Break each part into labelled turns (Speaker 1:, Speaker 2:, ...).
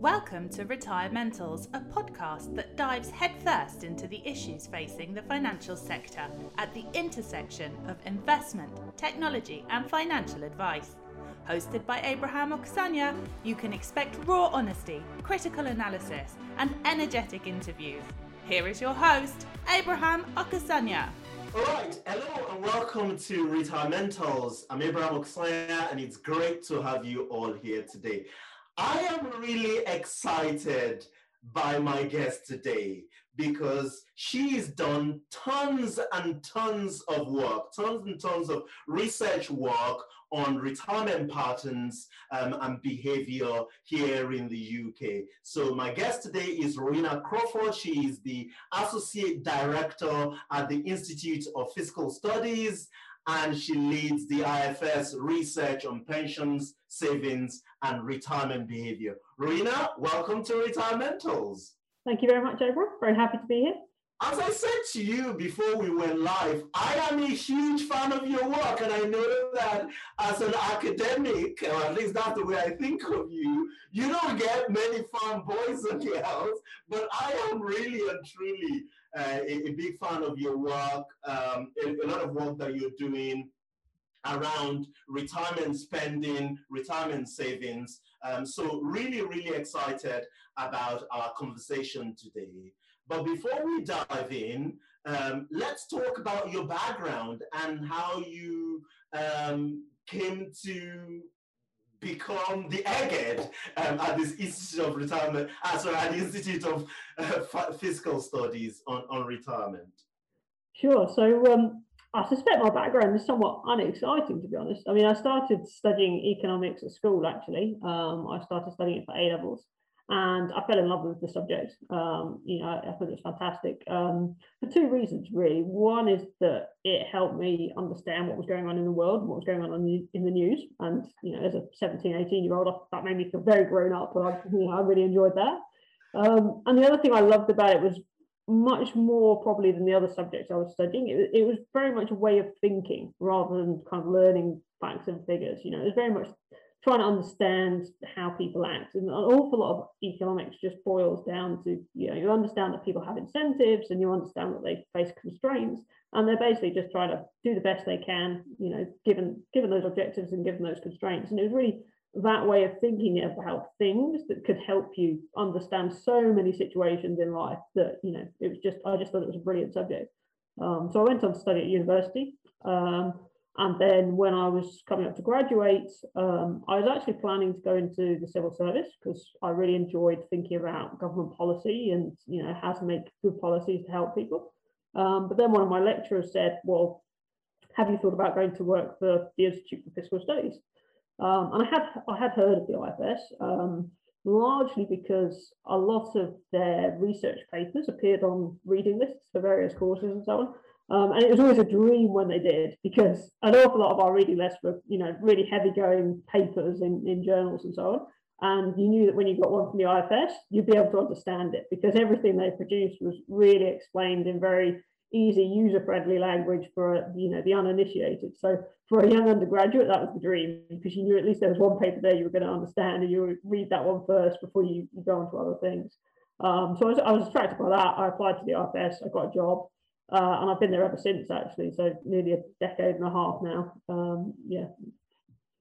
Speaker 1: Welcome to Retirementals, a podcast that dives headfirst into the issues facing the financial sector at the intersection of investment, technology, and financial advice. Hosted by Abraham Okusanya, you can expect raw honesty, critical analysis, and energetic interviews. Here is your host, Abraham Okusanya.
Speaker 2: All right, hello and welcome to Retirementals. I'm Abraham Okusanya, and it's great to have you all here today. I am really excited by my guest today because she's done tons and tons of work, tons and tons of research work on retirement patterns um, and behavior here in the UK. So my guest today is Rowena Crawford. She is the Associate Director at the Institute of Fiscal Studies and she leads the IFS research on pensions, savings, and retirement behavior. Rowena, welcome to Retirementals.
Speaker 3: Thank you very much, Oprah. Very happy to be here.
Speaker 2: As I said to you before we went live, I am a huge fan of your work, and I know that as an academic, or at least that's the way I think of you, you don't get many fanboys and girls, but I am really and truly uh, a, a, big fan of your work, um, a, a lot of work that you're doing around retirement spending, retirement savings. Um, so really, really excited about our conversation today. But before we dive in, um, let's talk about your background and how you um, came to become the egghead um, at this Institute of Retirement, uh, sorry, at the Institute of uh, Fiscal Studies on, on retirement.
Speaker 3: Sure. So um, I suspect my background is somewhat unexciting, to be honest. I mean, I started studying economics at school, actually. Um, I started studying it for A levels and I fell in love with the subject. Um, you know, I thought it was fantastic um, for two reasons, really. One is that it helped me understand what was going on in the world, what was going on in the, in the news. And, you know, as a 17, 18 year old, that made me feel very grown up. And I, you know, I really enjoyed that. Um, and the other thing I loved about it was much more probably than the other subjects I was studying. It, it was very much a way of thinking rather than kind of learning facts and figures. You know, it was very much trying to understand how people act. And an awful lot of economics just boils down to, you know, you understand that people have incentives and you understand that they face constraints. And they're basically just trying to do the best they can, you know, given given those objectives and given those constraints. And it was really that way of thinking about things that could help you understand so many situations in life that, you know, it was just, I just thought it was a brilliant subject. Um, so I went on to study at university. Um, and then when I was coming up to graduate, um, I was actually planning to go into the civil service because I really enjoyed thinking about government policy and you know how to make good policies to help people. Um, but then one of my lecturers said, "Well, have you thought about going to work for the Institute for Fiscal Studies?" Um, and I had I had heard of the IFS um, largely because a lot of their research papers appeared on reading lists for various courses and so on. Um, and it was always a dream when they did, because an awful lot of our reading lists were, you know, really heavy going papers in, in journals and so on. And you knew that when you got one from the IFS, you'd be able to understand it because everything they produced was really explained in very easy, user-friendly language for you know the uninitiated. So for a young undergraduate, that was the dream because you knew at least there was one paper there you were going to understand, and you would read that one first before you, you go on to other things. Um, so I was, I was attracted by that. I applied to the IFS. I got a job. Uh, and I've been there ever since, actually. So nearly a decade and a half now. Um, yeah.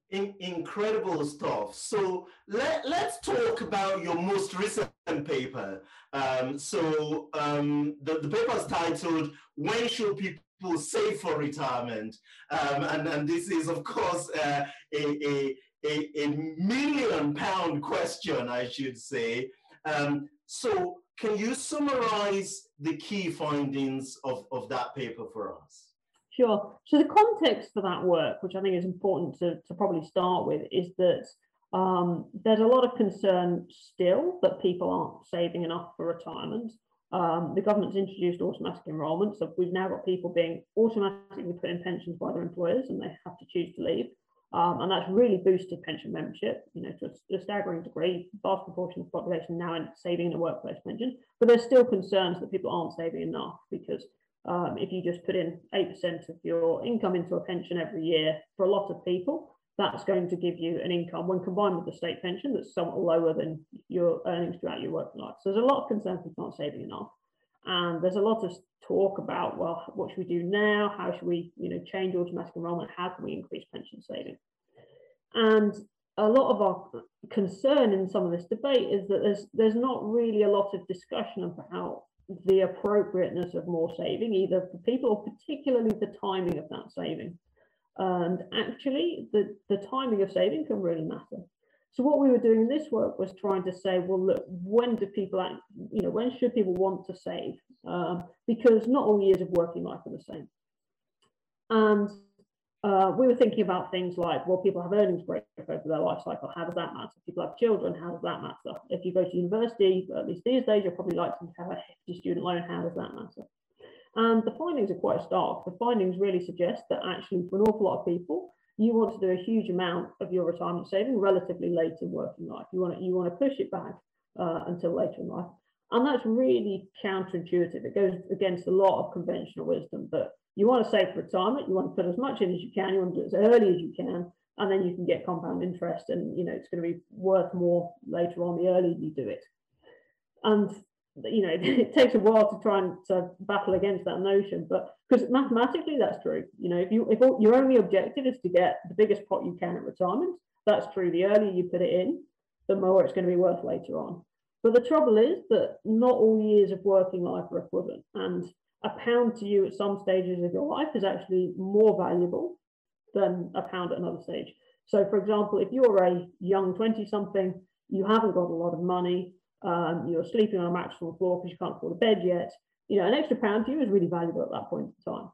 Speaker 2: In, incredible stuff. So let, let's talk about your most recent paper. Um, so um, the, the paper is titled, When Should People Save for Retirement? Um, and, and this is, of course, uh, a, a, a, a, million pound question, I should say. Um, so can you summarize the key findings of, of that paper for us?
Speaker 3: Sure. So the context for that work, which I think is important to, to probably start with, is that um, there's a lot of concern still that people aren't saving enough for retirement. Um, the government's introduced automatic enrolment, so we've now got people being automatically put in pensions by their employers and they have to choose to leave. Um, and that's really boosted pension membership, you know, to a, a, staggering degree. Vast proportion of the population now in saving in a workplace pension, but there's still concerns that people aren't saving enough because um, if you just put in 8% of your income into a pension every year, for a lot of people, that's going to give you an income when combined with the state pension that's somewhat lower than your earnings throughout your working life. So there's a lot of concern people not saving enough. And there's a lot of talk about, well, what should we do now? How should we, you know, change automatic enrollment? How can we increase pension saving? And a lot of our concern in some of this debate is that there's there's not really a lot of discussion about the appropriateness of more saving, either for people or particularly the timing of that saving. And actually, the, the timing of saving can really matter. So what we were doing in this work was trying to say, well, look, when do people, act, you know, when should people want to save? Um, because not all years of working life are the same. And uh, we were thinking about things like, well, people have earnings growth over their life cycle. How does that matter? People have children, how does that matter? If you go to university, at least these days, you're probably likely to have a hefty student loan. How does that matter? And the findings are quite stark. The findings really suggest that actually, for an awful lot of people, you want to do a huge amount of your retirement saving relatively late in working life. You want to, you want to push it back uh, until later in life. And that's really counterintuitive. It goes against a lot of conventional wisdom that you want to save for retirement, you want to put as much in as you can, you want to do it as early as you can, and then you can get compound interest and you know it's going to be worth more later on the earlier you do it. And you know it takes a while to try and to battle against that notion, but because mathematically that's true. You know, if you if your only objective is to get the biggest pot you can at retirement, that's true. The earlier you put it in, the more it's going to be worth later on. But the trouble is that not all years of working life are equivalent, and a pound to you at some stages of your life is actually more valuable than a pound at another stage. So, for example, if you're a young 20 something, you haven't got a lot of money, um, you're sleeping on a mattress on the floor because you can't afford a bed yet, you know, an extra pound to you is really valuable at that point in time.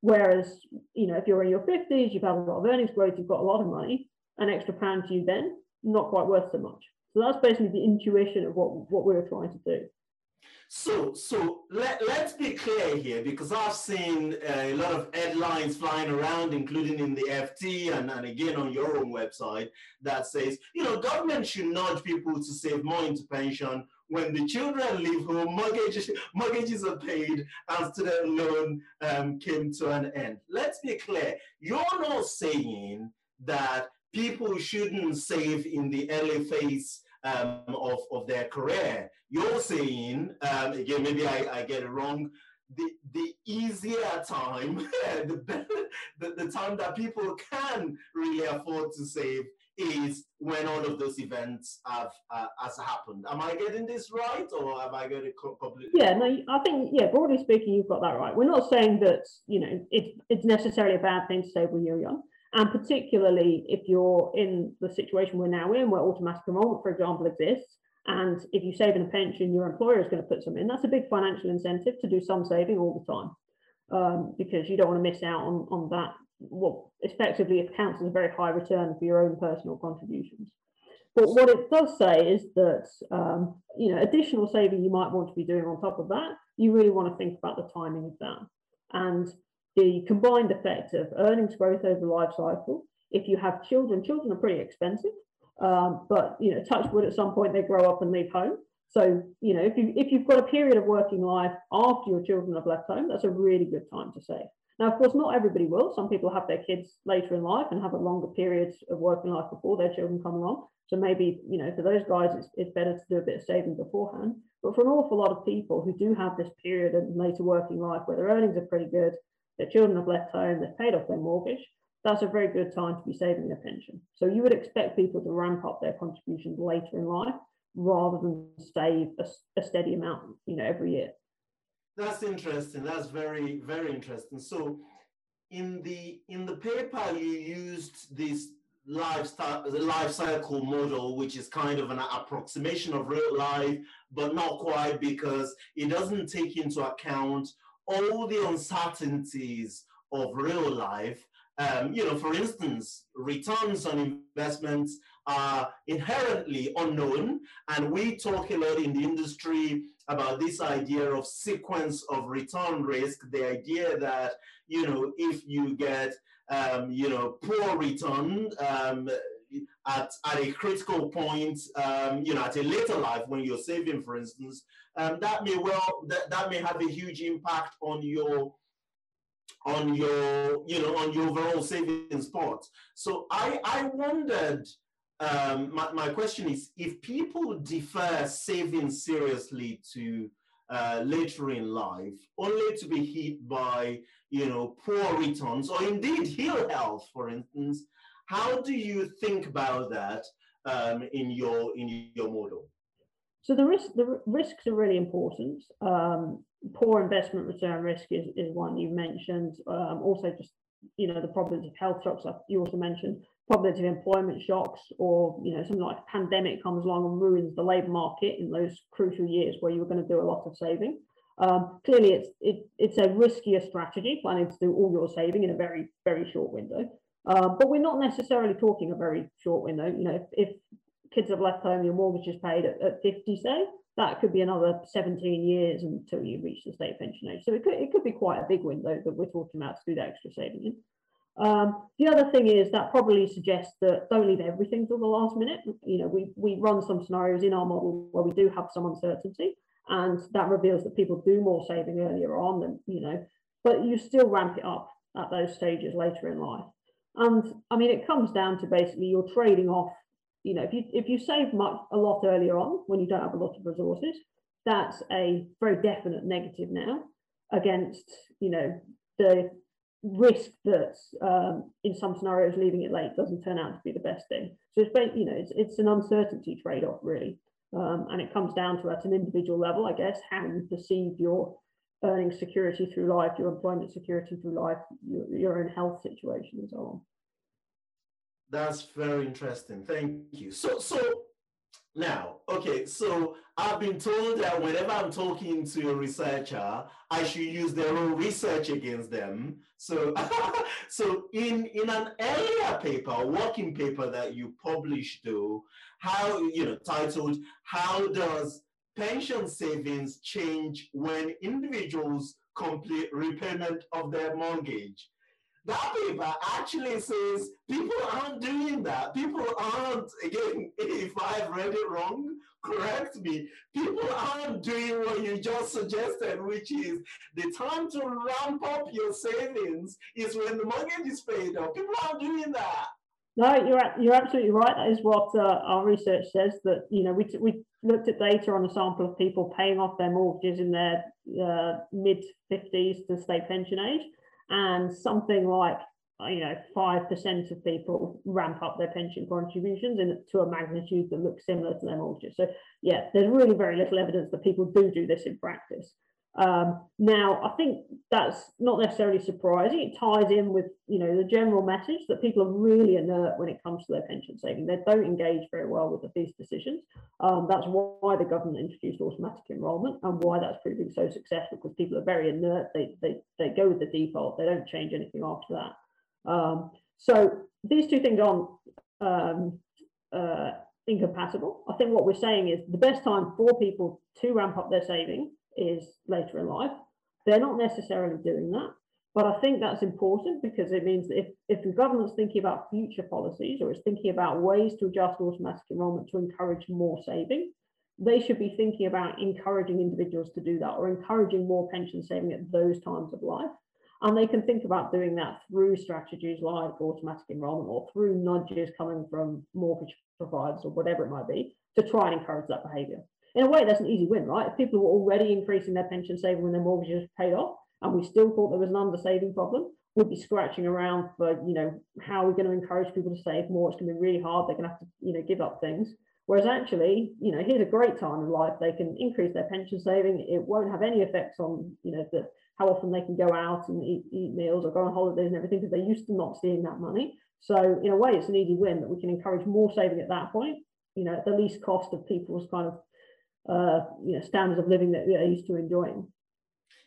Speaker 3: Whereas, you know, if you're in your 50s, you've had a lot of earnings growth, you've got a lot of money, an extra pound to you then, not quite worth so much. So that's basically the intuition of what, what we were trying to do.
Speaker 2: So, so let, let's be clear here because I've seen uh, a lot of headlines flying around, including in the FT and, and again on your own website, that says, you know, government should nudge people to save more into pension when the children leave home, mortgages, mortgages are paid, and student loan um, came to an end. Let's be clear, you're not saying that people shouldn't save in the early phase um, of, of their career. You're saying, um, again, maybe I, I get it wrong, the, the easier time, the, better, the, the time that people can really afford to save is when all of those events have uh, has happened. Am I getting this right, or am I getting it completely?
Speaker 3: Yeah, no, I think yeah. Broadly speaking, you've got that right. We're not saying that you know it's it's necessarily a bad thing to save when you're young. And particularly if you're in the situation we're now in, where automatic enrollment, for example, exists, and if you save in a pension, your employer is going to put some in, that's a big financial incentive to do some saving all the time. Um, because you don't want to miss out on, on that, what effectively it counts as a very high return for your own personal contributions. But what it does say is that um, you know additional saving you might want to be doing on top of that, you really want to think about the timing of that. And the combined effect of earnings growth over the life cycle. If you have children, children are pretty expensive, um, but you know, touch wood, at some point they grow up and leave home. So you know, if you if you've got a period of working life after your children have left home, that's a really good time to save. Now, of course, not everybody will. Some people have their kids later in life and have a longer period of working life before their children come along. So maybe, you know, for those guys, it's, it's better to do a bit of saving beforehand. But for an awful lot of people who do have this period of later working life where their earnings are pretty good, their children have left home, they've paid off their mortgage, that's a very good time to be saving their pension. So you would expect people to ramp up their contributions later in life rather than save a, a steady amount, you know, every year.
Speaker 2: That's interesting. That's very, very interesting. So in the in the paper you used this lifestyle the life cycle model which is kind of an approximation of real life but not quite because it doesn't take into account all the uncertainties of real life. Um, you know, for instance, returns on investments are inherently unknown, and we talk a lot in the industry about this idea of sequence of return risk. The idea that you know, if you get um, you know poor return um, at, at a critical point, um, you know, at a later life when you're saving, for instance, um, that may well that, that may have a huge impact on your on your, you know, on your overall savings pot. So I, I wondered, um, my, my question is, if people defer saving seriously to uh, later in life, only to be hit by, you know, poor returns or indeed ill health, for instance, how do you think about that um, in your in your model?
Speaker 3: So the risk the risks are really important. Um, poor investment return risk is, is one you mentioned. Um, also, just you know the probability of health shocks. You also mentioned probability of employment shocks, or you know something like a pandemic comes along and ruins the labour market in those crucial years where you were going to do a lot of saving. Um, clearly, it's it, it's a riskier strategy planning to do all your saving in a very very short window. Uh, but we're not necessarily talking a very short window. You know, if, if kids have left home, your mortgage is paid at, at 50, say, that could be another 17 years until you reach the state pension age. So it could, it could be quite a big window that we're talking about to do that extra saving in. Um, the other thing is that probably suggests that don't leave everything till the last minute. You know, we, we run some scenarios in our model where we do have some uncertainty, and that reveals that people do more saving earlier on, and you know, but you still ramp it up at those stages later in life. And I mean, it comes down to basically you're trading off. You know, if you if you save much a lot earlier on when you don't have a lot of resources, that's a very definite negative now against you know the risk that um, in some scenarios leaving it late doesn't turn out to be the best thing. So it's you know it's it's an uncertainty trade off really, um, and it comes down to at an individual level, I guess, how you perceive your earning security through life, your employment security through life, your, your own health situation, and so on.
Speaker 2: That's very interesting. Thank you. So, so now, okay, so I've been told that whenever I'm talking to a researcher, I should use their own research against them. So, so in in an earlier paper, working paper that you published, though, how you know titled "How Does pension savings change when individuals complete repayment of their mortgage. That paper actually says people aren't doing that. People aren't, again, if I've read it wrong, correct me. People aren't doing what you just suggested, which is the time to ramp up your savings is when the mortgage is paid off. People aren't doing that.
Speaker 3: No, you're you're absolutely right. That is what uh, our research says. That you know we we looked at data on a sample of people paying off their mortgages in their uh, mid fifties to state pension age, and something like you know five percent of people ramp up their pension contributions in to a magnitude that looks similar to their mortgages. So yeah, there's really very little evidence that people do do this in practice. Um, now, I think that's not necessarily surprising. It ties in with you know the general message that people are really inert when it comes to their pension saving. They don't engage very well with these decisions. Um, that's why the government introduced automatic enrolment and why that's proving so successful because people are very inert. They they they go with the default. They don't change anything after that. Um, so these two things aren't um, uh, incompatible. I think what we're saying is the best time for people to ramp up their saving is later in life. They're not necessarily doing that, but I think that's important because it means that if, if the government's thinking about future policies or is thinking about ways to adjust automatic enrolment to encourage more saving, they should be thinking about encouraging individuals to do that or encouraging more pension saving at those times of life. And they can think about doing that through strategies like automatic enrolment or through nudges coming from mortgage providers or whatever it might be to try and encourage that behavior in a way, that's an easy win, right? If people were already increasing their pension saving when their mortgages paid off, and we still thought there was an under-saving problem, we'd be scratching around for, you know, how are we going to encourage people to save more? It's going to be really hard. They're going to have to, you know, give up things. Whereas actually, you know, here's a great time in life. They can increase their pension saving. It won't have any effects on, you know, the how often they can go out and eat, eat meals or go on holidays and everything because they're used to not seeing that money. So in a way, it's an easy win that we can encourage more saving at that point, you know, at the least cost of people's kind of uh, you know, standards of living that they're used to enjoying.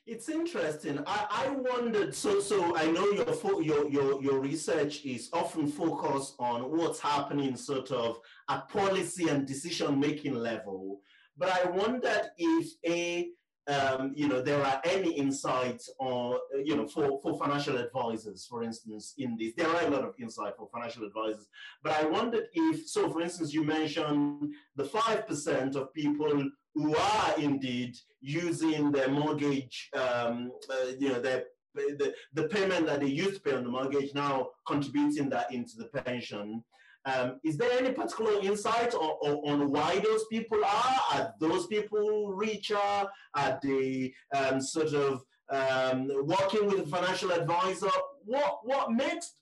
Speaker 2: It's interesting. I, I wondered. So, so I know your your your your research is often focused on what's happening, sort of at policy and decision making level. But I wondered if a um, you know, there are any insights or, you know, for, for financial advisors, for instance, in this, there are a lot of insight for financial advisors, but I wondered if, so for instance, you mentioned the 5% of people who are indeed using their mortgage, um, uh, you know, their the, the payment that they used to pay on the mortgage now contributing that into the pension. Um, is there any particular insight on, on, why those people are? Are those people richer? Are they um, sort of um, working with a financial advisor? What what makes?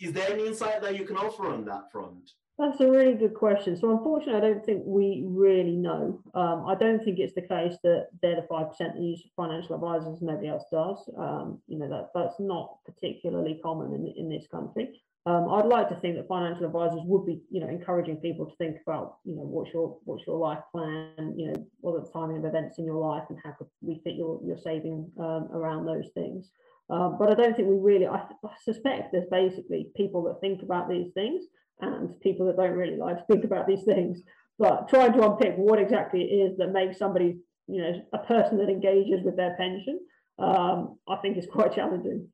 Speaker 2: Is there any insight that you can offer on that front?
Speaker 3: That's a really good question. So unfortunately, I don't think we really know. Um, I don't think it's the case that they're the five percent that use financial advisors, nobody else does. Um, you know that that's not particularly common in in this country. Um, I'd like to think that financial advisors would be, you know, encouraging people to think about, you know, what's your what's your life plan, you know, what are the timing of events in your life, and how could we fit your your saving um, around those things. Um, but I don't think we really. I, I suspect there's basically people that think about these things and people that don't really like to think about these things. But trying to unpick what exactly it is that makes somebody, you know, a person that engages with their pension, um, I think is quite challenging.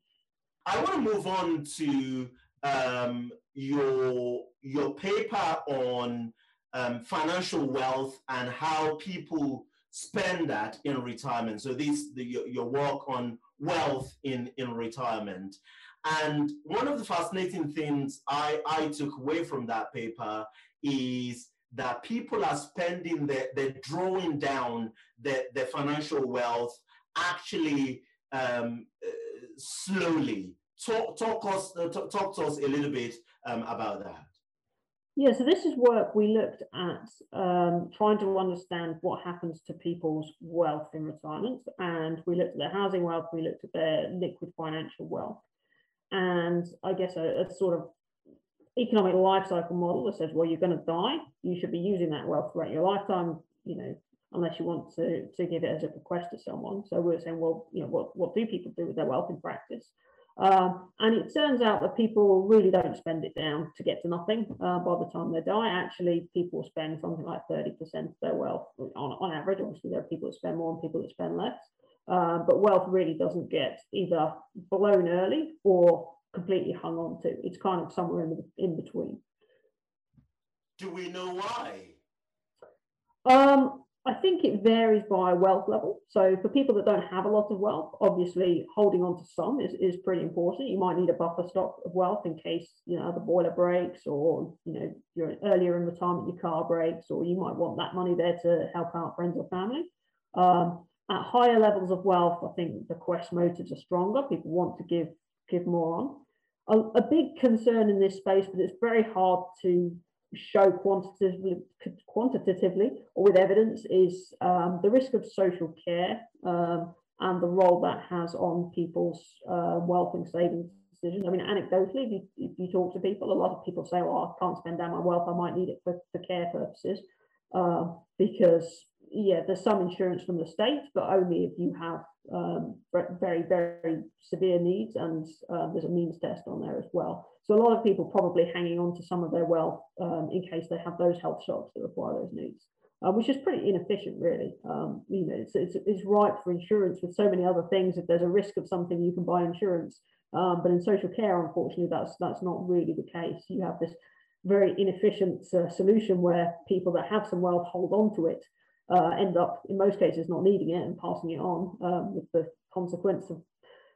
Speaker 2: I want to move on to um, your your paper on um, financial wealth and how people spend that in retirement. So this the, your, your work on wealth in in retirement. And one of the fascinating things I, I took away from that paper is that people are spending the, they're drawing down their, their financial wealth actually um, uh, slowly. Talk, talk, us, uh, talk, to us a little bit um, about that.
Speaker 3: Yeah, so this is work we looked at um, trying to understand what happens to people's wealth in retirement. And we looked at their housing wealth, we looked at their liquid financial wealth and I guess a, a sort of economic life cycle model that says, well, you're going to die, you should be using that wealth throughout your lifetime, you know, unless you want to, to give it as a bequest to someone. So we're saying, well, you know, what, what do people do with their wealth in practice? Um, and it turns out that people really don't spend it down to get to nothing uh, by the time they die. Actually, people spend something like 30% of their wealth on, on average. Obviously, there are people that spend more and people that spend less. Uh, but wealth really doesn't get either blown early or completely hung on to. It's kind of somewhere in, the, in between.
Speaker 2: Do we know why?
Speaker 3: Um, I think it varies by wealth level. So for people that don't have a lot of wealth, obviously holding on to some is, is pretty important. You might need a buffer stock of wealth in case, you know, the boiler breaks or, you know, you're earlier in retirement, your car breaks, or you might want that money there to help out friends or family. Um, at higher levels of wealth, I think bequest motives are stronger. People want to give give more on. A, a big concern in this space, but it's very hard to show quantitatively, quantitatively or with evidence, is um, the risk of social care um, and the role that has on people's uh, wealth and savings decisions. I mean, anecdotally, if you, if you talk to people, a lot of people say, "Well, I can't spend down my wealth. I might need it for, for care purposes," uh, because yeah, there's some insurance from the state, but only if you have um, very, very severe needs, and uh, there's a means test on there as well. So a lot of people probably hanging on to some of their wealth um, in case they have those health shocks that require those needs, uh, which is pretty inefficient, really. Um, you know, it's, it's, it's right for insurance with so many other things. If there's a risk of something, you can buy insurance. Um, but in social care, unfortunately, that's that's not really the case. You have this very inefficient uh, solution where people that have some wealth hold on to it uh, end up in most cases not needing it and passing it on um, with the consequence of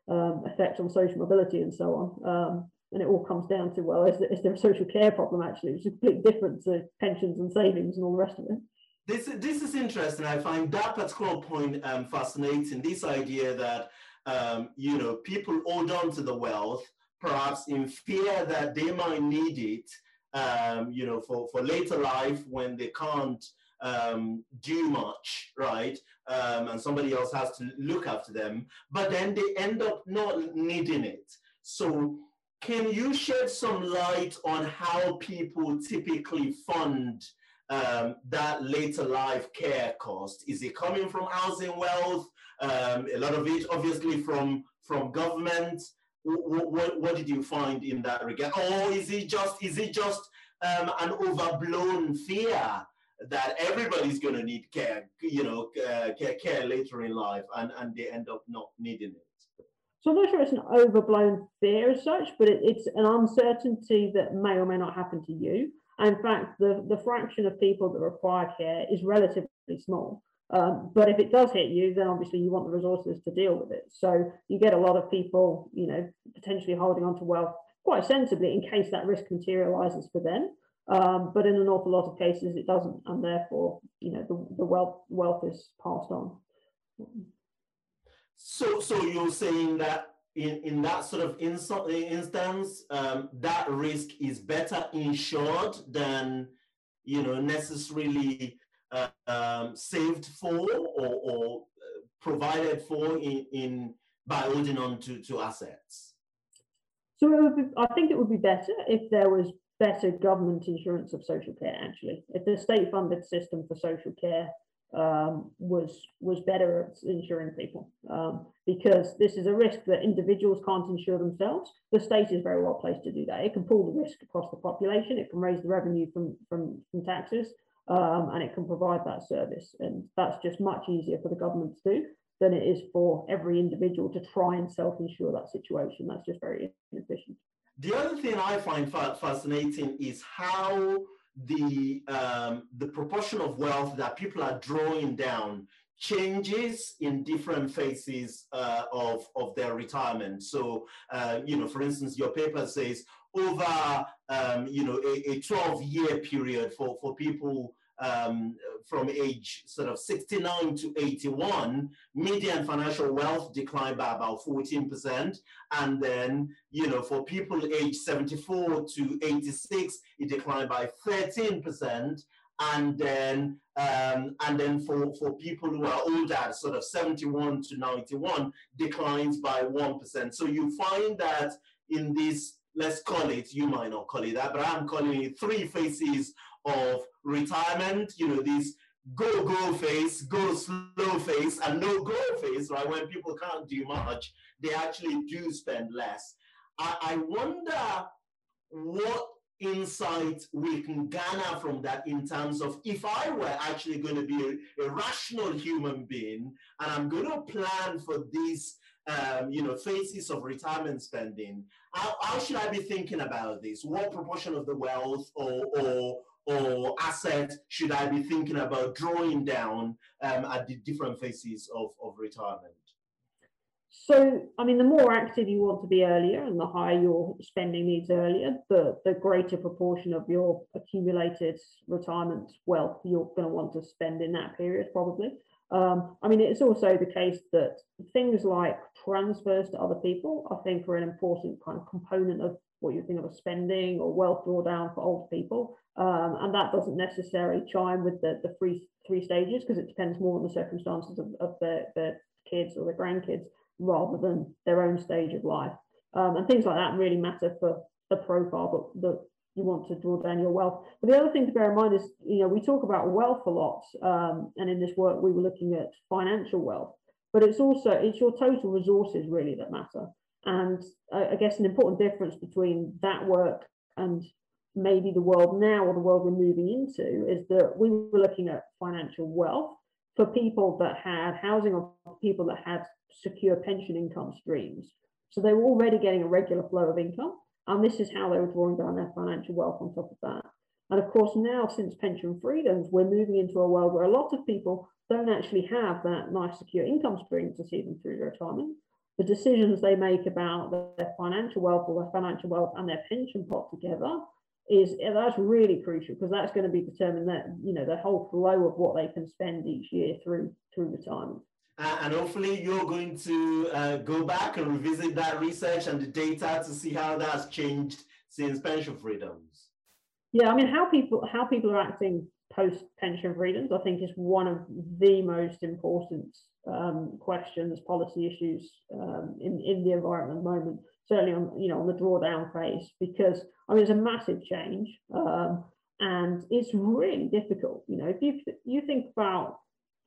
Speaker 3: um, effect on social mobility and so on. Um, and it all comes down to well, is there, is there a social care problem actually, which is completely different to pensions and savings and all the rest of it.
Speaker 2: This this is interesting. I find that particular point um, fascinating. This idea that um, you know people hold on to the wealth perhaps in fear that they might need it um, you know, for, for later life when they can't um, do much, right? Um, and somebody else has to look after them, but then they end up not needing it. So, can you shed some light on how people typically fund um, that later life care cost? Is it coming from housing wealth? Um, a lot of it, obviously, from from government. What, what, what, did you find in that regard? Or is it just is it just um, an overblown fear that everybody's going to need care, you know, uh, care, care later in life, and, and they end up not needing it.
Speaker 3: So I'm not sure it's an overblown fear as such, but it, it's an uncertainty that may or may not happen to you. And in fact, the, the fraction of people that require care is relatively small. Um, but if it does hit you, then obviously you want the resources to deal with it. So you get a lot of people, you know, potentially holding on to wealth quite sensibly in case that risk materializes for them. Um, but in an awful lot of cases, it doesn't, and therefore, you know, the, the wealth wealth is passed on.
Speaker 2: So, so you're saying that in, in that sort of instance, um, that risk is better insured than, you know, necessarily uh, um, saved for or, or uh, provided for in, in by holding on to, to assets?
Speaker 3: So be, I think it would be better if there was better government insurance of social care, actually. If the state funded system for social care um, was was better at insuring people um, because this is a risk that individuals can't insure themselves. The state is very well placed to do that. It can pull the risk across the population. It can raise the revenue from from, from taxes, um, and it can provide that service. And that's just much easier for the government to do than it is for every individual to try and self-insure that situation. That's just very inefficient.
Speaker 2: The other thing I find fascinating is how the um, the proportion of wealth that people are drawing down changes in different phases uh, of of their retirement. So, uh, you know, for instance, your paper says over um, you know a, a 12 year period for for people um, from age sort of 69 to 81, median financial wealth declined by about 14%. And then, you know, for people aged 74 to 86, it declined by 13%. And then, um, and then for, for people who are older, sort of 71 to 91, declines by 1%. So you find that in this, let's call it, you might not call it that, but I'm calling it three phases of retirement, you know, this go, go phase, go slow phase, and no go phase, right? When people can't do much, they actually do spend less. I, I wonder what insight we can garner from that in terms of if I were actually going to be a, a rational human being and I'm going to plan for these um, you know, phases of retirement spending, how, how, should I be thinking about this? What proportion of the wealth or, or, or asset should I be thinking about drawing down um, at the different phases of, of retirement?
Speaker 3: So, I mean, the more active you want to be earlier and the higher your spending needs earlier, the, the greater proportion of your accumulated retirement wealth you're going to want to spend in that period, probably. Um, I mean, it's also the case that things like transfers to other people, I think, are an important kind of component of what you think of as spending or wealth drawdown for old people. Um, and that doesn't necessarily chime with the, the three, three stages because it depends more on the circumstances of, of their, their kids or the grandkids rather than their own stage of life. Um, and things like that really matter for the profile that, that you want to draw down your wealth. But the other thing to bear in mind is, you know, we talk about wealth a lot, um, and in this work we were looking at financial wealth, but it's also it's your total resources really that matter. And I, I guess an important difference between that work and maybe the world now or the world we're moving into is that we were looking at financial wealth for people that had housing or people that had secure pension income streams. So they were already getting a regular flow of income. And this is how they were drawing down their financial wealth on top of that. And of course, now since pension freedoms, we're moving into a world where a lot of people don't actually have that nice secure income stream to see them through their retirement. The decisions they make about their financial wealth or their financial wealth and their pension pot together is that's really crucial because that's going to be determined that you know the whole flow of what they can spend each year through through retirement.
Speaker 2: Uh, and hopefully you're going to uh, go back and revisit that research and the data to see how that's changed since pension freedoms.
Speaker 3: Yeah, I mean how people how people are acting post pension freedoms, I think is one of the most important um, questions, policy issues um, in in the environment at the moment certainly on you know on the drawdown phase because I mean it's a massive change um, and it's really difficult. You know, if you you think about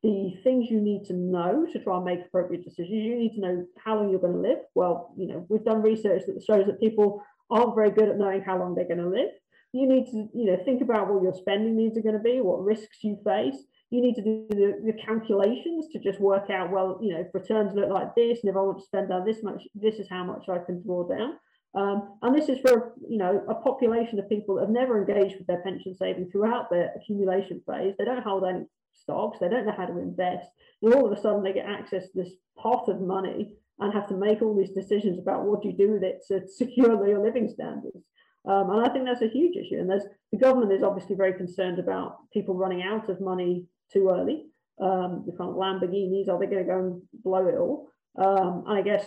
Speaker 3: the things you need to know to try and make appropriate decisions, you need to know how long you're going to live. Well, you know, we've done research that shows that people aren't very good at knowing how long they're going to live. You need to, you know, think about what your spending needs are going to be, what risks you face you need to do the, the, calculations to just work out, well, you know, if returns look like this, and if I want to spend down this much, this is how much I can draw down. Um, and this is for, you know, a population of people that have never engaged with their pension saving throughout their accumulation phase. They don't hold any stocks, they don't know how to invest, and all of a sudden they get access to this pot of money and have to make all these decisions about what do you do with it to secure your living standards. Um, and I think that's a huge issue. And the government is obviously very concerned about people running out of money too early. Um, the kind Lamborghinis, are they going to go and blow it all? Um, and I guess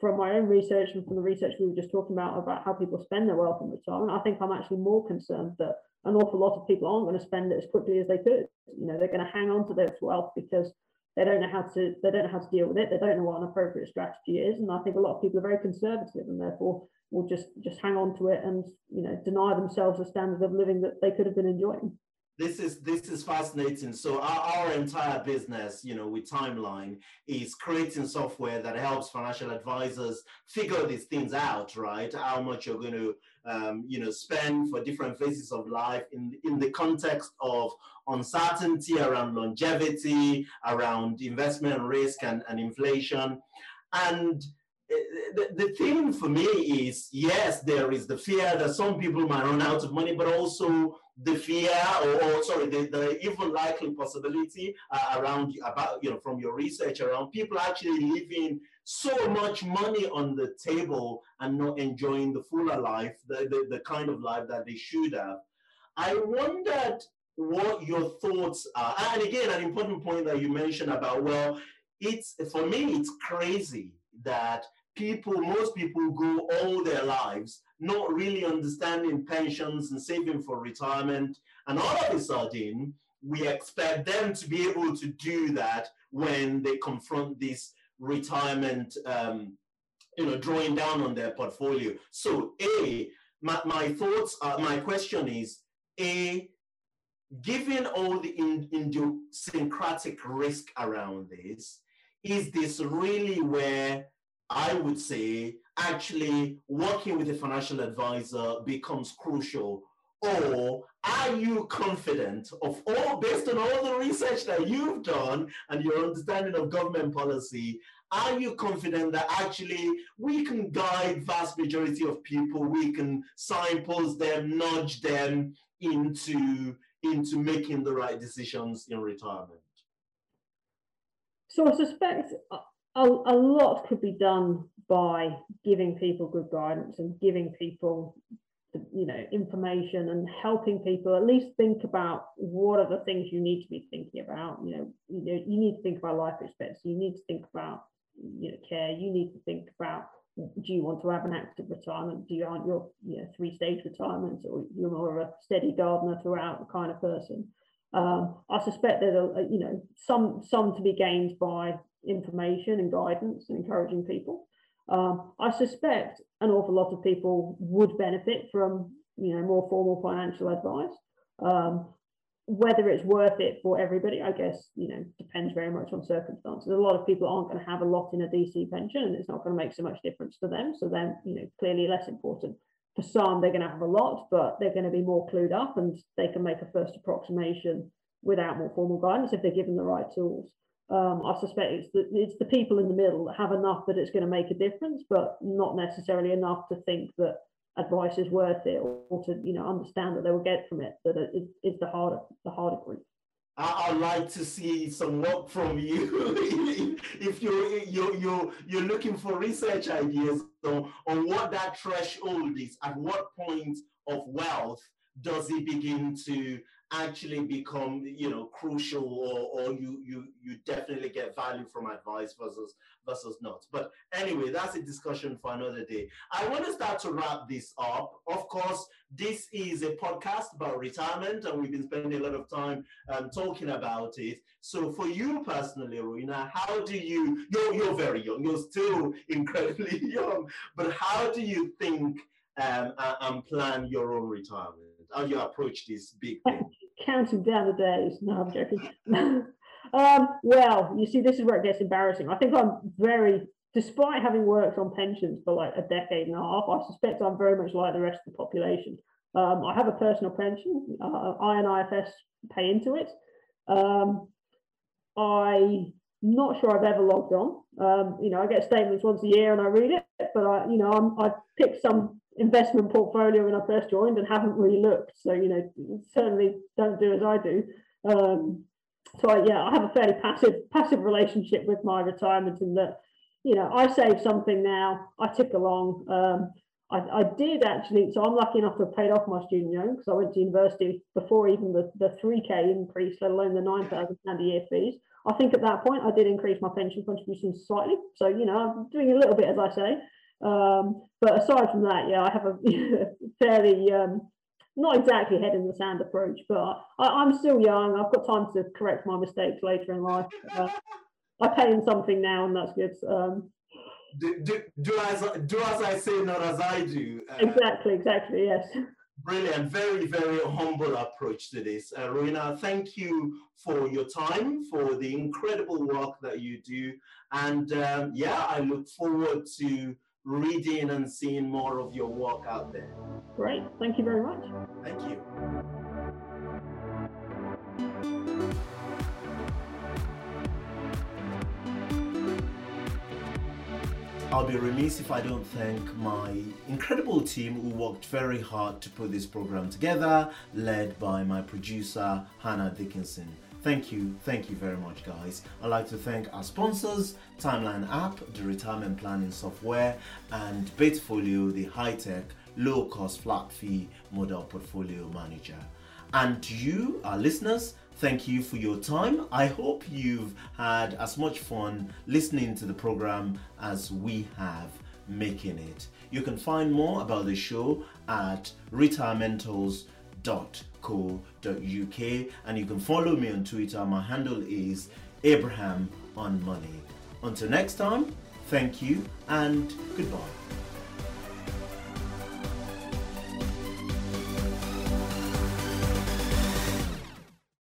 Speaker 3: from my own research and from the research we were just talking about about how people spend their wealth in retirement, I think I'm actually more concerned that an awful lot of people aren't going to spend it as quickly as they could. You know, they're going to hang on to their wealth because they don't know how to they don't know how to deal with it. They don't know what an appropriate strategy is, and I think a lot of people are very conservative and therefore will just just hang on to it and you know deny themselves a standard of living that they could have been enjoying
Speaker 2: this is this is fascinating. So our, our entire business you know with timeline is creating software that helps financial advisors figure these things out right? How much you're going to um, you know spend for different phases of life in in the context of uncertainty around longevity around investment risk and, and inflation. And the, thing for me is yes, there is the fear that some people might run out of money, but also the fear or, or sorry, the, the even likely possibility uh, around about you know from your research around people actually leaving so much money on the table and not enjoying the fuller life, the, the, the kind of life that they should have. I wondered what your thoughts are. And again, an important point that you mentioned about well, it's for me, it's crazy that people, most people go all their lives not really understanding pensions and saving for retirement. And all of a sudden, we expect them to be able to do that when they confront this retirement, um, you know, drawing down on their portfolio. So, A, my, my thoughts, are, my question is, A, given all the idiosyncratic risk around this, is this really where I would say actually working with a financial advisor becomes crucial? Or are you confident of all, based on all the research that you've done and your understanding of government policy, are you confident that actually we can guide vast majority of people, we can signpost them, nudge them into, into making the right decisions in retirement?
Speaker 3: So I suspect a, a lot could be done by giving people good guidance and giving people you know information and helping people at least think about what are the things you need to be thinking about. You know you, know, you need to think about life expectancy. You need to think about you know care. You need to think about do you want to have an active retirement? Do you want your you know three stage retirement or you're more of a steady gardener throughout kind of person um, I suspect there's a, you know some some to be gained by information and guidance and encouraging people. Um, I suspect an awful lot of people would benefit from you know more formal financial advice. Um, whether it's worth it for everybody, I guess you know depends very much on circumstances. A lot of people aren't going to have a lot in a DC pension, and it's not going to make so much difference to them. So then you know clearly less important. For some, they're going to have a lot, but they're going to be more clued up, and they can make a first approximation without more formal guidance if they're given the right tools. Um, I suspect it's the, it's the people in the middle that have enough that it's going to make a difference, but not necessarily enough to think that advice is worth it or, to you know understand that they will get from it that it is the harder the harder group.
Speaker 2: I'd like to see some work from you if you're you're you're you're looking for research ideas on, on what that threshold is. At what point of wealth does it begin to actually become you know crucial or, or you you you definitely get value from advice versus versus not. But anyway that's a discussion for another day. I want to start to wrap this up. Of course this is a podcast about retirement and we've been spending a lot of time um, talking about it. So for you personally Rowena, how do you you're, you're very young you're still incredibly young but how do you think um, and plan your own retirement how you approach this big thing?
Speaker 3: Counting down the days. No, I'm joking. um, well, you see, this is where it gets embarrassing. I think I'm very, despite having worked on pensions for like a decade and a half, I suspect I'm very much like the rest of the population. Um, I have a personal pension. Uh, IFS pay into it. Um, I'm not sure I've ever logged on. Um, you know, I get statements once a year and I read it, but I, you know, I'm, I pick some investment portfolio when I first joined and haven't really looked. So, you know, certainly don't do as I do. Um, so I, yeah, I have a fairly passive passive relationship with my retirement in that, you know, I save something now, I tick along. Um, I, I, did actually, so I'm lucky enough to have paid off my student loan because I went to university before even the, the 3K increase, let alone the 9,000 pound a year fees. I think at that point I did increase my pension contributions slightly. So, you know, I'm doing a little bit, as I say. Um, but aside from that, yeah, I have a fairly, um, not exactly head in the sand approach, but I, am still young. I've got time to correct my mistakes later in life. Uh, I pay in something now, and that's good. Um,
Speaker 2: do, do, do, as, do as I say, not as I do.
Speaker 3: Uh, exactly, exactly, yes.
Speaker 2: Brilliant, very, very humble approach to this. Uh, Rowena, thank you for your time, for the incredible work that you do. And um, yeah, I look forward to reading and seeing more of your work out there.
Speaker 3: Great. Thank you very much.
Speaker 2: Thank you. I'll be remiss if I don't thank my incredible team who worked very hard to put this program together, led by my producer, Hannah Dickinson. Thank you, thank you very much, guys. I'd like to thank our sponsors Timeline app, the retirement planning software, and Betafolio, the high tech, low cost, flat fee model portfolio manager. And you, our listeners, thank you for your time. I hope you've had as much fun listening to the program as we have making it. You can find more about the show at retirementals.com co.uk and you can follow me on Twitter. My handle is Abraham on Money. Until next time, thank you and goodbye.